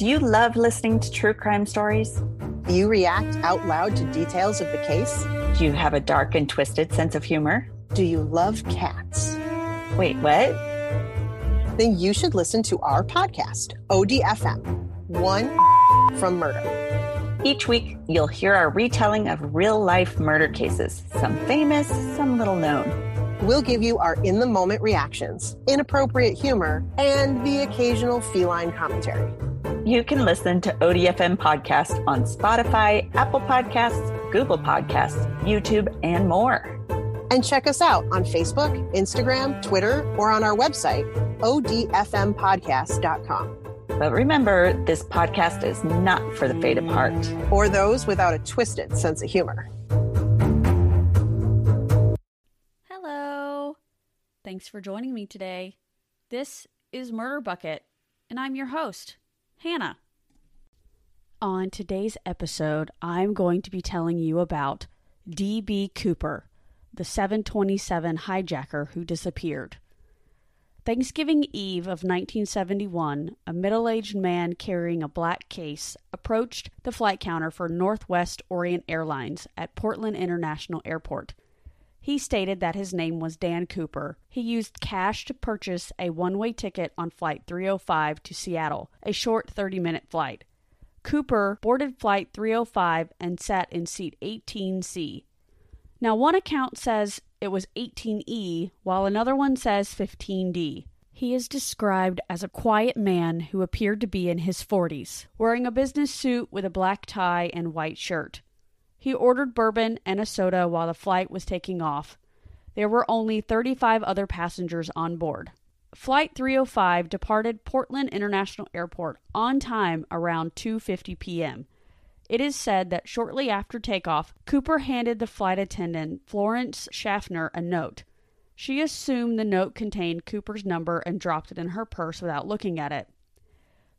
Do you love listening to true crime stories? Do you react out loud to details of the case? Do you have a dark and twisted sense of humor? Do you love cats? Wait, what? Then you should listen to our podcast, ODFM One from Murder. Each week, you'll hear our retelling of real life murder cases, some famous, some little known. We'll give you our in the moment reactions, inappropriate humor, and the occasional feline commentary. You can listen to ODFM Podcast on Spotify, Apple Podcasts, Google Podcasts, YouTube, and more. And check us out on Facebook, Instagram, Twitter, or on our website, odfmpodcast.com. But remember, this podcast is not for the faint of heart or those without a twisted sense of humor. Hello. Thanks for joining me today. This is Murder Bucket, and I'm your host. Hannah. On today's episode, I'm going to be telling you about D.B. Cooper, the 727 hijacker who disappeared. Thanksgiving Eve of 1971, a middle aged man carrying a black case approached the flight counter for Northwest Orient Airlines at Portland International Airport. He stated that his name was Dan Cooper. He used cash to purchase a one way ticket on Flight 305 to Seattle, a short 30 minute flight. Cooper boarded Flight 305 and sat in seat 18C. Now, one account says it was 18E, while another one says 15D. He is described as a quiet man who appeared to be in his 40s, wearing a business suit with a black tie and white shirt. He ordered bourbon and a soda while the flight was taking off. There were only 35 other passengers on board. Flight 305 departed Portland International Airport on time around 2:50 p.m. It is said that shortly after takeoff, Cooper handed the flight attendant, Florence Schaffner, a note. She assumed the note contained Cooper's number and dropped it in her purse without looking at it.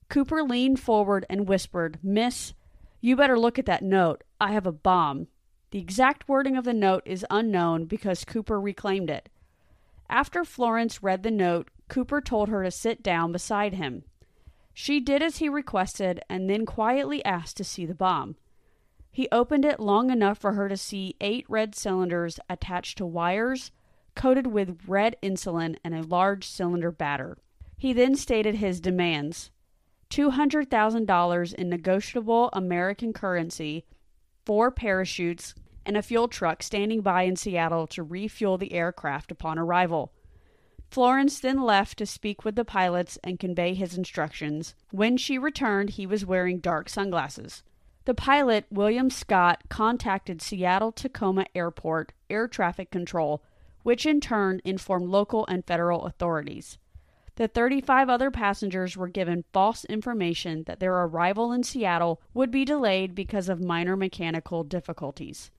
Cooper leaned forward and whispered, Miss, you better look at that note. I have a bomb. The exact wording of the note is unknown because Cooper reclaimed it. After Florence read the note, Cooper told her to sit down beside him. She did as he requested and then quietly asked to see the bomb. He opened it long enough for her to see eight red cylinders attached to wires coated with red insulin and a large cylinder batter. He then stated his demands. $200,000 in negotiable American currency, four parachutes, and a fuel truck standing by in Seattle to refuel the aircraft upon arrival. Florence then left to speak with the pilots and convey his instructions. When she returned, he was wearing dark sunglasses. The pilot, William Scott, contacted Seattle Tacoma Airport Air Traffic Control, which in turn informed local and federal authorities. The 35 other passengers were given false information that their arrival in Seattle would be delayed because of minor mechanical difficulties.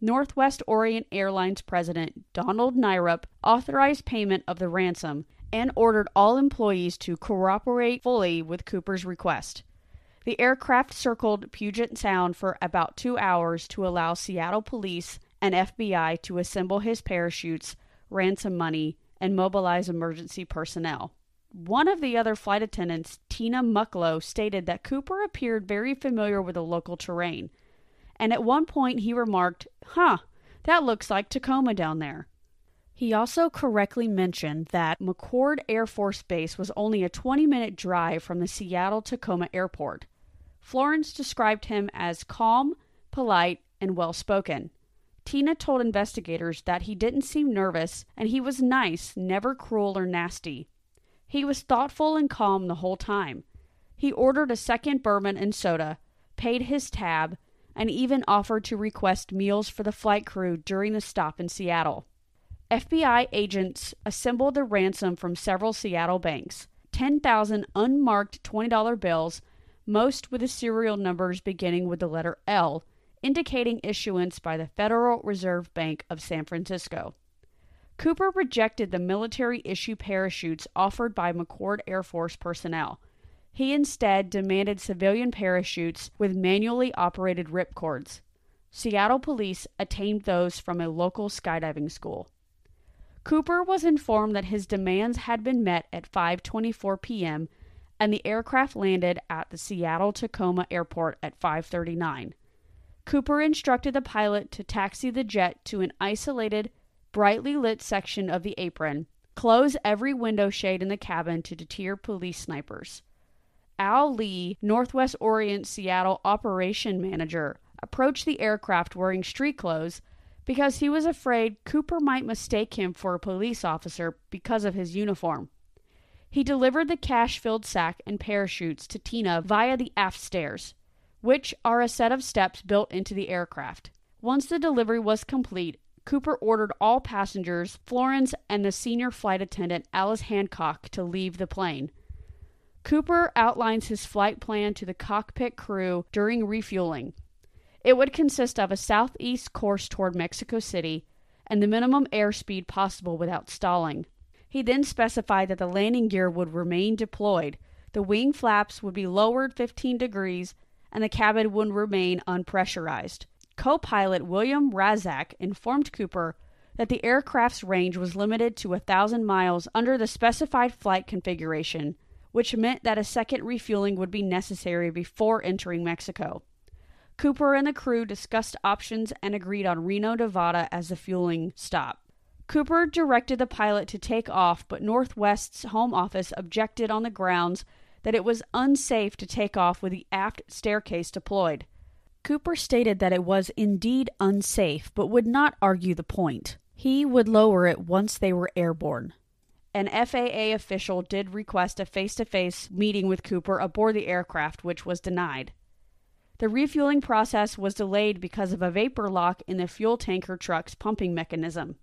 Northwest Orient Airlines president Donald Nyrup authorized payment of the ransom and ordered all employees to cooperate fully with Cooper's request. The aircraft circled Puget Sound for about two hours to allow Seattle police and FBI to assemble his parachutes, ransom money, and mobilize emergency personnel. One of the other flight attendants, Tina Mucklow, stated that Cooper appeared very familiar with the local terrain. And at one point he remarked, Huh, that looks like Tacoma down there. He also correctly mentioned that McChord Air Force Base was only a 20 minute drive from the Seattle Tacoma airport. Florence described him as calm, polite, and well spoken. Tina told investigators that he didn't seem nervous and he was nice, never cruel or nasty. He was thoughtful and calm the whole time. He ordered a second bourbon and soda, paid his tab, and even offered to request meals for the flight crew during the stop in Seattle. FBI agents assembled the ransom from several Seattle banks 10,000 unmarked $20 bills, most with the serial numbers beginning with the letter L, indicating issuance by the Federal Reserve Bank of San Francisco. Cooper rejected the military issue parachutes offered by McChord Air Force personnel. He instead demanded civilian parachutes with manually operated ripcords. Seattle police attained those from a local skydiving school. Cooper was informed that his demands had been met at 5:24 p.m. and the aircraft landed at the Seattle Tacoma Airport at 5:39. Cooper instructed the pilot to taxi the jet to an isolated, brightly lit section of the apron, close every window shade in the cabin to deter police snipers. Al Lee, Northwest Orient Seattle operation manager, approached the aircraft wearing street clothes because he was afraid Cooper might mistake him for a police officer because of his uniform. He delivered the cash filled sack and parachutes to Tina via the aft stairs, which are a set of steps built into the aircraft. Once the delivery was complete, Cooper ordered all passengers, Florence and the senior flight attendant, Alice Hancock, to leave the plane. Cooper outlines his flight plan to the cockpit crew during refueling. It would consist of a southeast course toward Mexico City and the minimum airspeed possible without stalling. He then specified that the landing gear would remain deployed, the wing flaps would be lowered 15 degrees, and the cabin would remain unpressurized. Co pilot William Razak informed Cooper that the aircraft's range was limited to a thousand miles under the specified flight configuration, which meant that a second refueling would be necessary before entering Mexico. Cooper and the crew discussed options and agreed on Reno, Nevada as the fueling stop. Cooper directed the pilot to take off, but Northwest's home office objected on the grounds that it was unsafe to take off with the aft staircase deployed. Cooper stated that it was indeed unsafe, but would not argue the point. He would lower it once they were airborne. An FAA official did request a face to face meeting with Cooper aboard the aircraft, which was denied. The refueling process was delayed because of a vapor lock in the fuel tanker truck's pumping mechanism.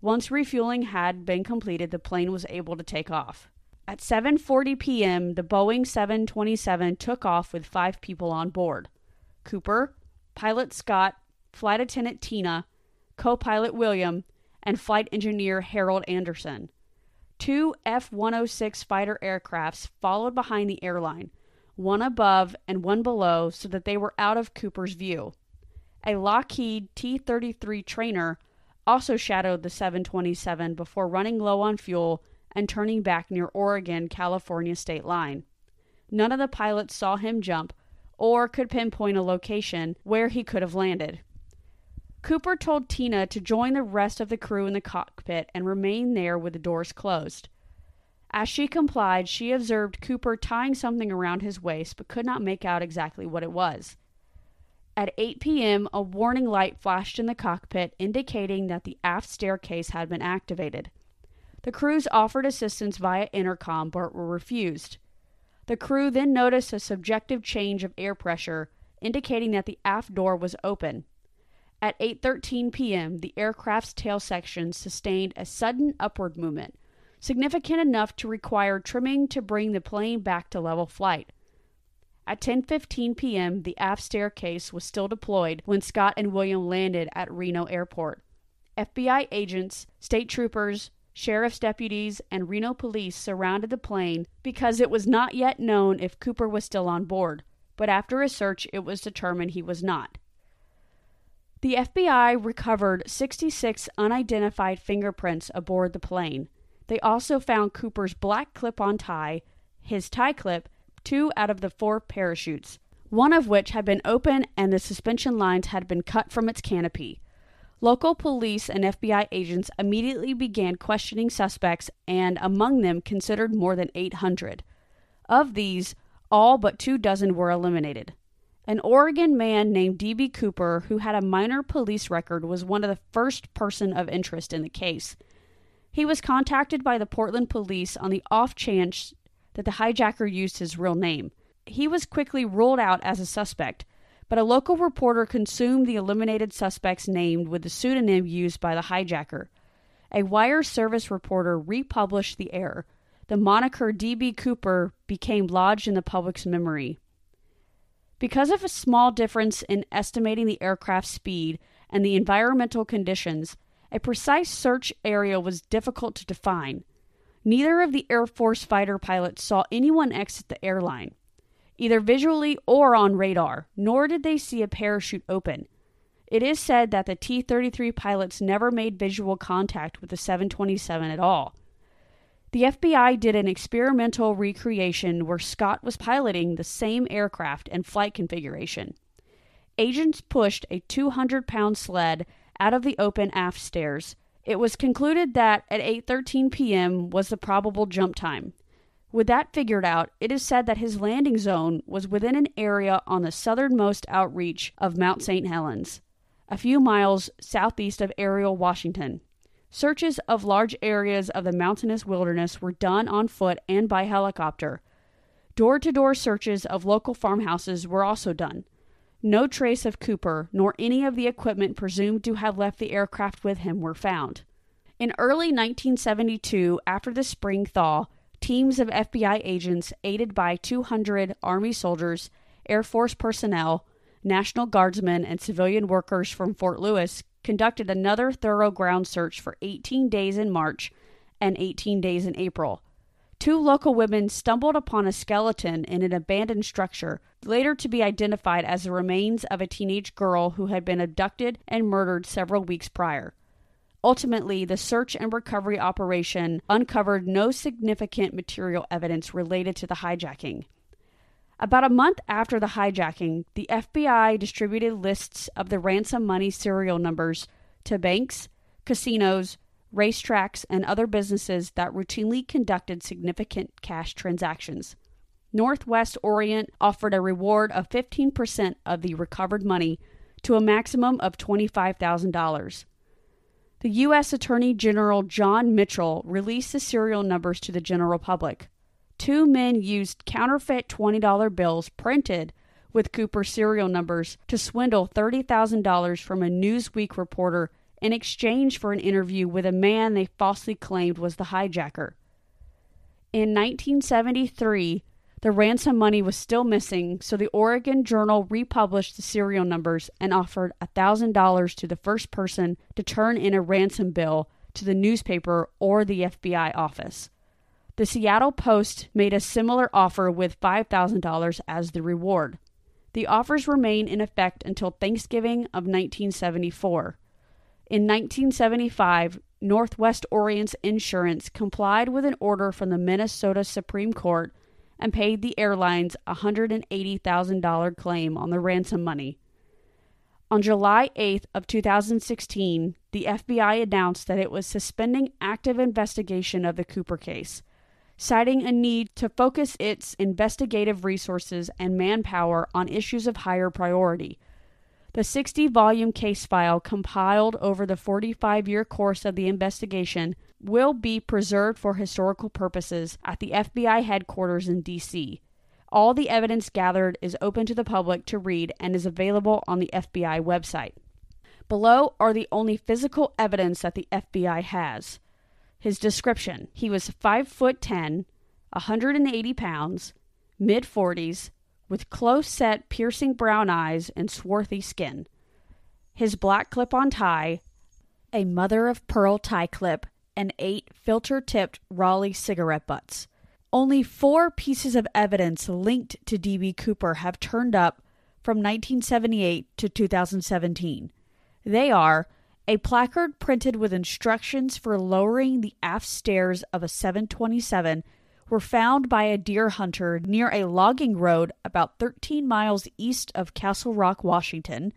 Once refueling had been completed, the plane was able to take off. At 7:40 p.m., the Boeing 727 took off with 5 people on board. Cooper, pilot Scott, flight attendant Tina, co-pilot William, and flight engineer Harold Anderson. Two F-106 fighter aircrafts followed behind the airline, one above and one below so that they were out of Cooper's view. A Lockheed T-33 trainer also shadowed the 727 before running low on fuel and turning back near Oregon California state line. None of the pilots saw him jump or could pinpoint a location where he could have landed. Cooper told Tina to join the rest of the crew in the cockpit and remain there with the doors closed. As she complied, she observed Cooper tying something around his waist but could not make out exactly what it was. At 8 p.m., a warning light flashed in the cockpit indicating that the aft staircase had been activated. The crews offered assistance via intercom but were refused. The crew then noticed a subjective change of air pressure indicating that the aft door was open. At 8:13 p.m., the aircraft's tail section sustained a sudden upward movement, significant enough to require trimming to bring the plane back to level flight. At 10:15 p.m., the aft staircase was still deployed when Scott and William landed at Reno Airport. FBI agents, state troopers, sheriff's deputies, and Reno police surrounded the plane because it was not yet known if Cooper was still on board, but after a search it was determined he was not. The FBI recovered 66 unidentified fingerprints aboard the plane. They also found Cooper's black clip on tie, his tie clip, two out of the four parachutes, one of which had been open and the suspension lines had been cut from its canopy. Local police and FBI agents immediately began questioning suspects and, among them, considered more than 800. Of these, all but two dozen were eliminated. An Oregon man named D.B. Cooper, who had a minor police record, was one of the first person of interest in the case. He was contacted by the Portland police on the off chance that the hijacker used his real name. He was quickly ruled out as a suspect, but a local reporter consumed the eliminated suspects named with the pseudonym used by the hijacker. A wire service reporter republished the error. The moniker D.B. Cooper became lodged in the public's memory. Because of a small difference in estimating the aircraft's speed and the environmental conditions, a precise search area was difficult to define. Neither of the Air Force fighter pilots saw anyone exit the airline, either visually or on radar, nor did they see a parachute open. It is said that the T 33 pilots never made visual contact with the 727 at all. The FBI did an experimental recreation where Scott was piloting the same aircraft and flight configuration. Agents pushed a 200 pound sled out of the open aft stairs. It was concluded that at 8:13 p.m. was the probable jump time. With that figured out, it is said that his landing zone was within an area on the southernmost outreach of Mount St. Helens, a few miles southeast of Ariel, Washington. Searches of large areas of the mountainous wilderness were done on foot and by helicopter. Door to door searches of local farmhouses were also done. No trace of Cooper, nor any of the equipment presumed to have left the aircraft with him, were found. In early 1972, after the spring thaw, teams of FBI agents, aided by 200 Army soldiers, Air Force personnel, National Guardsmen, and civilian workers from Fort Lewis, conducted another thorough ground search for 18 days in March and 18 days in April. Two local women stumbled upon a skeleton in an abandoned structure, later to be identified as the remains of a teenage girl who had been abducted and murdered several weeks prior. Ultimately, the search and recovery operation uncovered no significant material evidence related to the hijacking. About a month after the hijacking, the FBI distributed lists of the ransom money serial numbers to banks, casinos, racetracks, and other businesses that routinely conducted significant cash transactions. Northwest Orient offered a reward of 15% of the recovered money to a maximum of $25,000. The U.S. Attorney General John Mitchell released the serial numbers to the general public two men used counterfeit $20 bills printed with Cooper serial numbers to swindle $30,000 from a Newsweek reporter in exchange for an interview with a man they falsely claimed was the hijacker. In 1973, the ransom money was still missing, so the Oregon Journal republished the serial numbers and offered $1,000 to the first person to turn in a ransom bill to the newspaper or the FBI office. The Seattle Post made a similar offer with $5,000 as the reward. The offers remain in effect until Thanksgiving of 1974. In 1975, Northwest Orient's insurance complied with an order from the Minnesota Supreme Court and paid the airlines a $180,000 claim on the ransom money. On July 8th of 2016, the FBI announced that it was suspending active investigation of the Cooper case citing a need to focus its investigative resources and manpower on issues of higher priority. The 60 volume case file compiled over the 45 year course of the investigation will be preserved for historical purposes at the FBI headquarters in D.C. All the evidence gathered is open to the public to read and is available on the FBI website. Below are the only physical evidence that the FBI has. His description he was 5 foot 10, 180 pounds, mid 40s, with close set, piercing brown eyes and swarthy skin. His black clip on tie, a mother of pearl tie clip, and eight filter tipped Raleigh cigarette butts. Only four pieces of evidence linked to D.B. Cooper have turned up from 1978 to 2017. They are a placard printed with instructions for lowering the aft stairs of a 727 were found by a deer hunter near a logging road about 13 miles east of Castle Rock, Washington.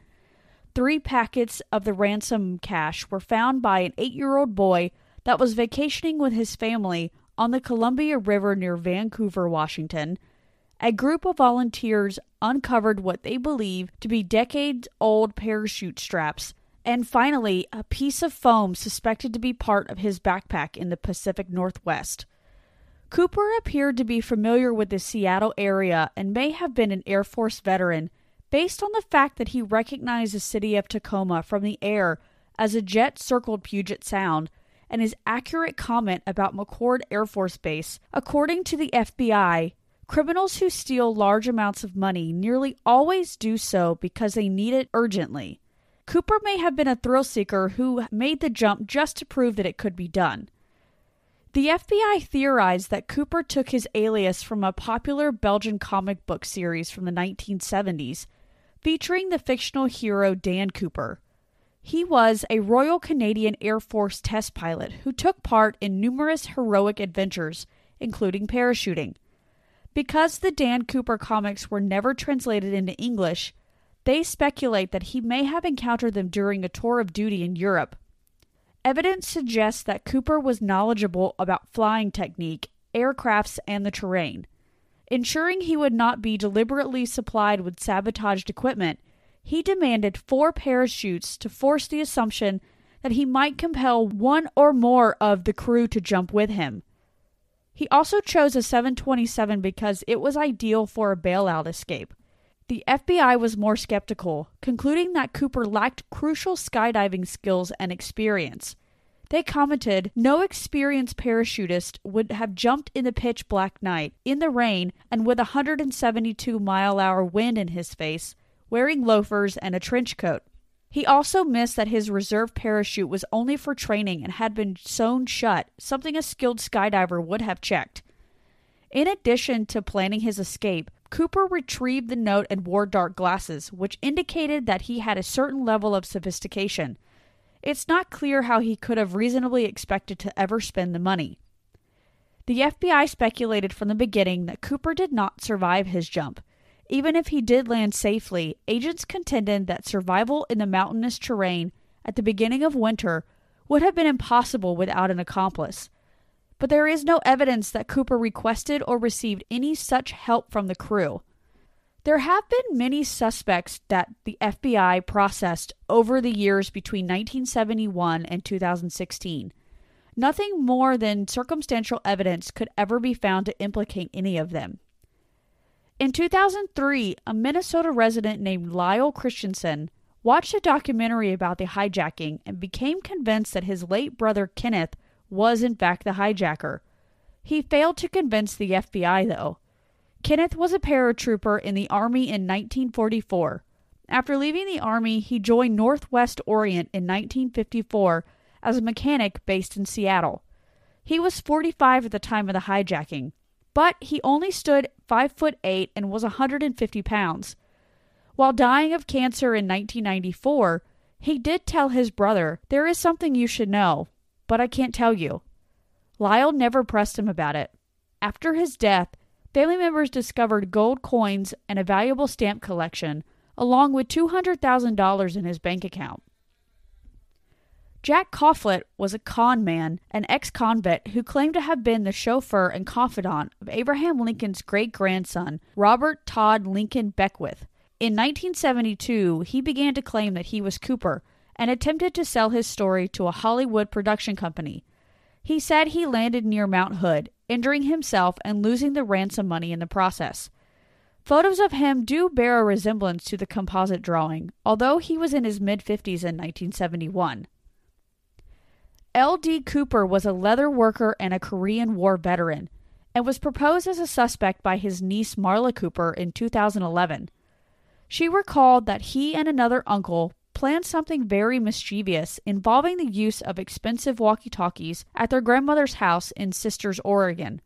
Three packets of the ransom cash were found by an eight year old boy that was vacationing with his family on the Columbia River near Vancouver, Washington. A group of volunteers uncovered what they believe to be decades old parachute straps and finally, a piece of foam suspected to be part of his backpack in the Pacific Northwest. Cooper appeared to be familiar with the Seattle area and may have been an Air Force veteran based on the fact that he recognized the city of Tacoma from the air as a jet circled Puget Sound and his accurate comment about McChord Air Force Base. According to the FBI, criminals who steal large amounts of money nearly always do so because they need it urgently. Cooper may have been a thrill seeker who made the jump just to prove that it could be done. The FBI theorized that Cooper took his alias from a popular Belgian comic book series from the 1970s, featuring the fictional hero Dan Cooper. He was a Royal Canadian Air Force test pilot who took part in numerous heroic adventures, including parachuting. Because the Dan Cooper comics were never translated into English, they speculate that he may have encountered them during a tour of duty in Europe. Evidence suggests that Cooper was knowledgeable about flying technique, aircrafts, and the terrain. Ensuring he would not be deliberately supplied with sabotaged equipment, he demanded four parachutes to force the assumption that he might compel one or more of the crew to jump with him. He also chose a 727 because it was ideal for a bailout escape. The FBI was more skeptical, concluding that Cooper lacked crucial skydiving skills and experience. They commented no experienced parachutist would have jumped in the pitch black night, in the rain, and with a 172 mile hour wind in his face wearing loafers and a trench coat. He also missed that his reserve parachute was only for training and had been sewn shut, something a skilled skydiver would have checked. In addition to planning his escape, Cooper retrieved the note and wore dark glasses, which indicated that he had a certain level of sophistication. It's not clear how he could have reasonably expected to ever spend the money. The FBI speculated from the beginning that Cooper did not survive his jump. Even if he did land safely, agents contended that survival in the mountainous terrain at the beginning of winter would have been impossible without an accomplice. But there is no evidence that Cooper requested or received any such help from the crew. There have been many suspects that the FBI processed over the years between 1971 and 2016. Nothing more than circumstantial evidence could ever be found to implicate any of them. In 2003, a Minnesota resident named Lyle Christiansen watched a documentary about the hijacking and became convinced that his late brother Kenneth was in fact the hijacker. He failed to convince the FBI, though. Kenneth was a paratrooper in the Army in 1944. After leaving the Army, he joined Northwest Orient in 1954 as a mechanic based in Seattle. He was 45 at the time of the hijacking but he only stood 5 foot 8 and was 150 pounds. While dying of cancer in 1994, he did tell his brother, There is something you should know, but I can't tell you. Lyle never pressed him about it. After his death, family members discovered gold coins and a valuable stamp collection, along with $200,000 in his bank account. Jack Coffelt was a con man, an ex convict who claimed to have been the chauffeur and confidant of Abraham Lincoln's great grandson, Robert Todd Lincoln Beckwith. In 1972, he began to claim that he was Cooper and attempted to sell his story to a Hollywood production company. He said he landed near Mount Hood, injuring himself and losing the ransom money in the process. Photos of him do bear a resemblance to the composite drawing, although he was in his mid 50s in 1971. L.D. Cooper was a leather worker and a Korean War veteran, and was proposed as a suspect by his niece Marla Cooper in 2011. She recalled that he and another uncle planned something very mischievous involving the use of expensive walkie talkies at their grandmother's house in Sisters, Oregon.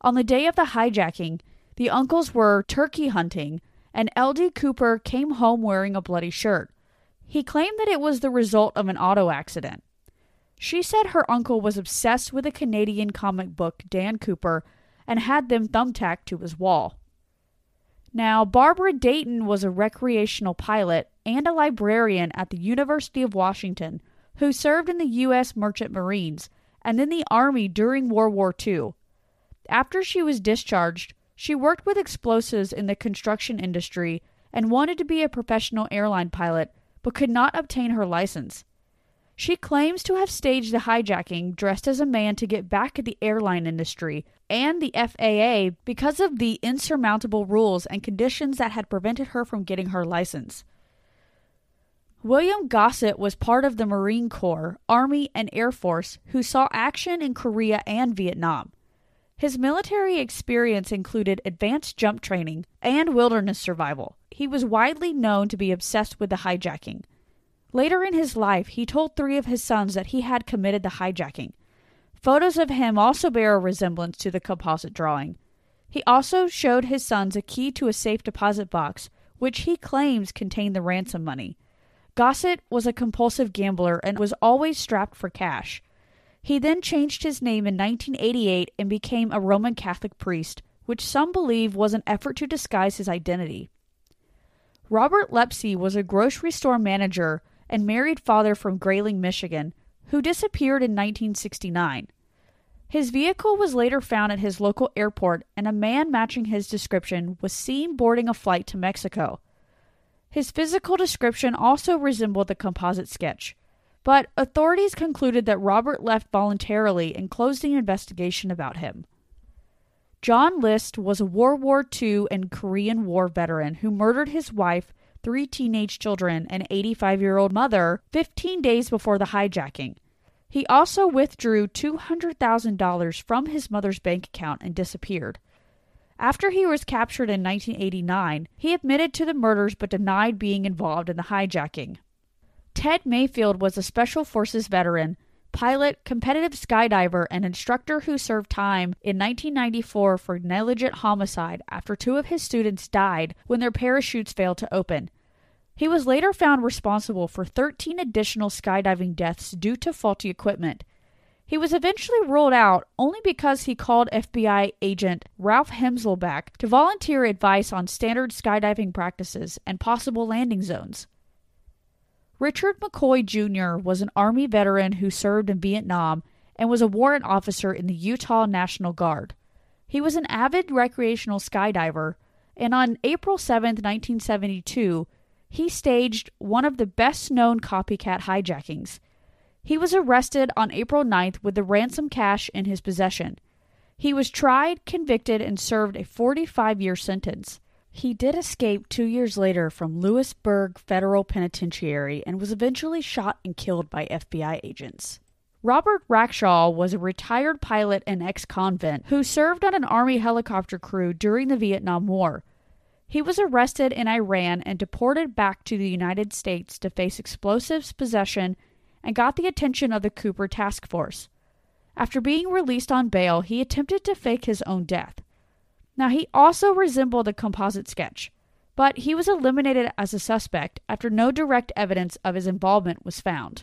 On the day of the hijacking, the uncles were turkey hunting, and L.D. Cooper came home wearing a bloody shirt. He claimed that it was the result of an auto accident. She said her uncle was obsessed with a Canadian comic book, Dan Cooper, and had them thumbtacked to his wall. Now, Barbara Dayton was a recreational pilot and a librarian at the University of Washington who served in the U.S. Merchant Marines and in the Army during World War II. After she was discharged, she worked with explosives in the construction industry and wanted to be a professional airline pilot but could not obtain her license. She claims to have staged the hijacking dressed as a man to get back at the airline industry and the FAA because of the insurmountable rules and conditions that had prevented her from getting her license. William Gossett was part of the Marine Corps, Army, and Air Force who saw action in Korea and Vietnam. His military experience included advanced jump training and wilderness survival. He was widely known to be obsessed with the hijacking. Later in his life, he told three of his sons that he had committed the hijacking. Photos of him also bear a resemblance to the composite drawing. He also showed his sons a key to a safe deposit box, which he claims contained the ransom money. Gossett was a compulsive gambler and was always strapped for cash. He then changed his name in 1988 and became a Roman Catholic priest, which some believe was an effort to disguise his identity. Robert Lepsy was a grocery store manager and married father from Grayling, Michigan, who disappeared in 1969. His vehicle was later found at his local airport, and a man matching his description was seen boarding a flight to Mexico. His physical description also resembled the composite sketch, but authorities concluded that Robert left voluntarily and closed the investigation about him. John List was a World War II and Korean War veteran who murdered his wife, three teenage children, and 85 year old mother 15 days before the hijacking. He also withdrew $200,000 from his mother's bank account and disappeared. After he was captured in 1989, he admitted to the murders but denied being involved in the hijacking. Ted Mayfield was a Special Forces veteran, pilot, competitive skydiver, and instructor who served time in 1994 for negligent homicide after two of his students died when their parachutes failed to open. He was later found responsible for 13 additional skydiving deaths due to faulty equipment. He was eventually ruled out only because he called FBI agent Ralph Himmelsbach to volunteer advice on standard skydiving practices and possible landing zones. Richard McCoy Jr. was an Army veteran who served in Vietnam and was a warrant officer in the Utah National Guard. He was an avid recreational skydiver, and on April 7, 1972, he staged one of the best known copycat hijackings. He was arrested on April 9th with the ransom cash in his possession. He was tried, convicted, and served a 45 year sentence. He did escape two years later from Lewisburg Federal Penitentiary and was eventually shot and killed by FBI agents. Robert Rackstraw was a retired pilot and ex convict who served on an Army helicopter crew during the Vietnam War. He was arrested in Iran and deported back to the United States to face explosives possession and got the attention of the Cooper Task Force. After being released on bail, he attempted to fake his own death. Now, he also resembled a composite sketch, but he was eliminated as a suspect after no direct evidence of his involvement was found.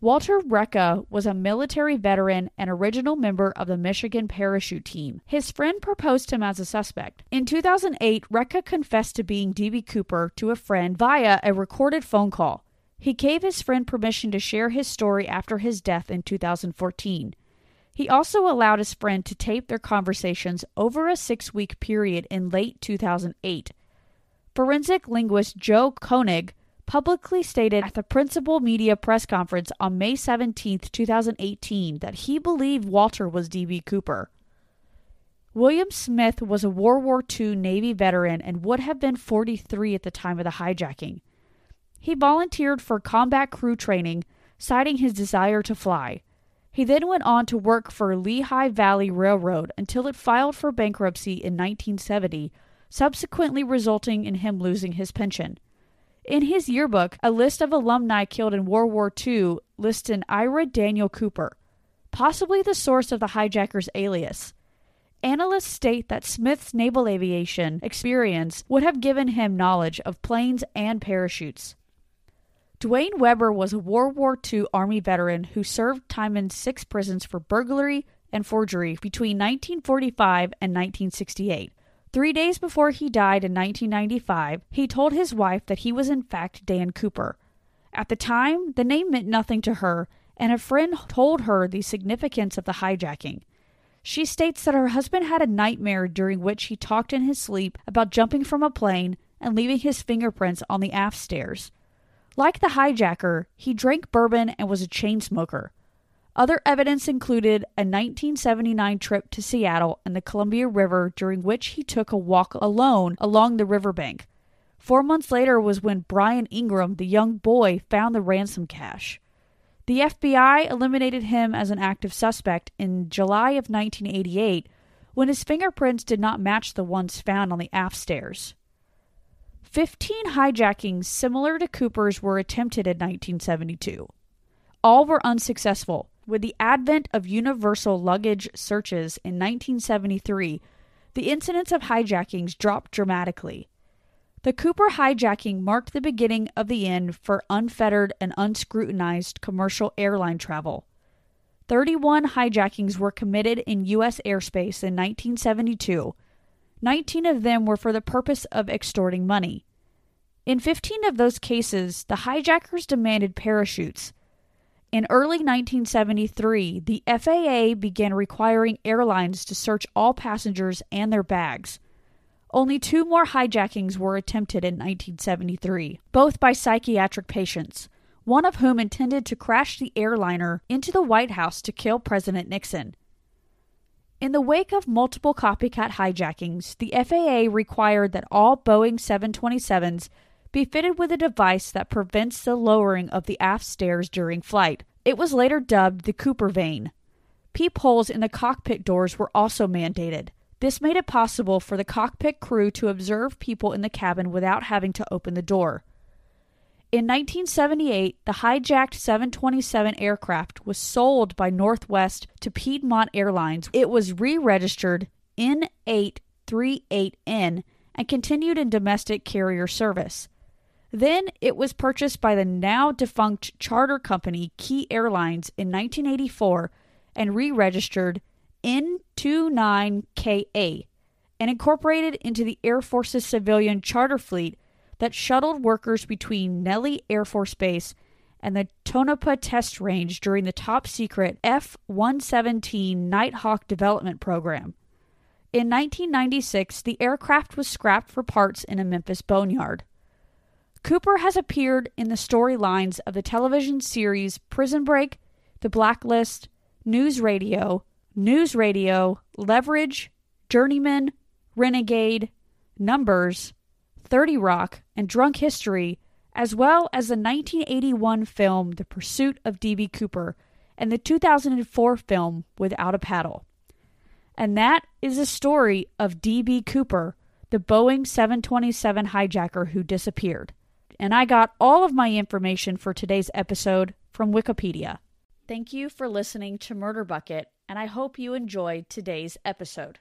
Walter Reca was a military veteran and original member of the Michigan parachute team. His friend proposed him as a suspect. In 2008, Reca confessed to being D.B. Cooper to a friend via a recorded phone call. He gave his friend permission to share his story after his death in 2014. He also allowed his friend to tape their conversations over a six week period in late 2008. Forensic linguist Joe Koenig publicly stated at the Principia Media press conference on May 17, 2018, that he believed Walter was D.B. Cooper. William Smith was a World War II Navy veteran and would have been 43 at the time of the hijacking. He volunteered for combat crew training, citing his desire to fly. He then went on to work for Lehigh Valley Railroad until it filed for bankruptcy in 1970, subsequently resulting in him losing his pension. In his yearbook, a list of alumni killed in World War II lists an Ira Daniel Cooper, possibly the source of the hijacker's alias. Analysts state that Smith's naval aviation experience would have given him knowledge of planes and parachutes. Duane Weber was a World War II Army veteran who served time in six prisons for burglary and forgery between 1945 and 1968. Three days before he died in 1995, he told his wife that he was in fact Dan Cooper. At the time, the name meant nothing to her, and a friend told her the significance of the hijacking. She states that her husband had a nightmare during which he talked in his sleep about jumping from a plane and leaving his fingerprints on the aft stairs. Like the hijacker, he drank bourbon and was a chain smoker. Other evidence included a 1979 trip to Seattle and the Columbia River during which he took a walk alone along the riverbank. Four months later was when Brian Ingram, the young boy, found the ransom cash. The FBI eliminated him as an active suspect in July of 1988 when his fingerprints did not match the ones found on the aft stairs. 15 hijackings similar to Cooper's were attempted in 1972. All were unsuccessful. With the advent of universal luggage searches in 1973, the incidence of hijackings dropped dramatically. The Cooper hijacking marked the beginning of the end for unfettered and unscrutinized commercial airline travel. 31 hijackings were committed in U.S. airspace in 1972. 19 of them were for the purpose of extorting money. In 15 of those cases, the hijackers demanded parachutes. In early 1973, the FAA began requiring airlines to search all passengers and their bags. Only two more hijackings were attempted in 1973, both by psychiatric patients, one of whom intended to crash the airliner into the White House to kill President Nixon. In the wake of multiple copycat hijackings, the FAA required that all Boeing 727s be fitted with a device that prevents the lowering of the aft stairs during flight. It was later dubbed the Cooper vane. Peepholes in the cockpit doors were also mandated. This made it possible for the cockpit crew to observe people in the cabin without having to open the door. In 1978, the hijacked 727 aircraft was sold by Northwest to Piedmont Airlines. It was re registered N838N and continued in domestic carrier service. Then it was purchased by the now defunct charter company Key Airlines in 1984 and re registered N29KA and incorporated into the Air Force's civilian charter fleet that shuttled workers between Nellis Air Force Base and the Tonopah Test Range during the top secret F 117 Nighthawk development program. In 1996, the aircraft was scrapped for parts in a Memphis boneyard. Cooper has appeared in the storylines of the television series Prison Break, The Blacklist, News Radio, News Radio, Leverage, Journeyman, Renegade, Numbers, 30 Rock, and Drunk History, as well as the 1981 film The Pursuit of D.B. Cooper and the 2004 film Without a Paddle. And that is the story of D.B. Cooper, the Boeing 727 hijacker who disappeared. And I got all of my information for today's episode from Wikipedia. Thank you for listening to Murder Bucket, and I hope you enjoyed today's episode.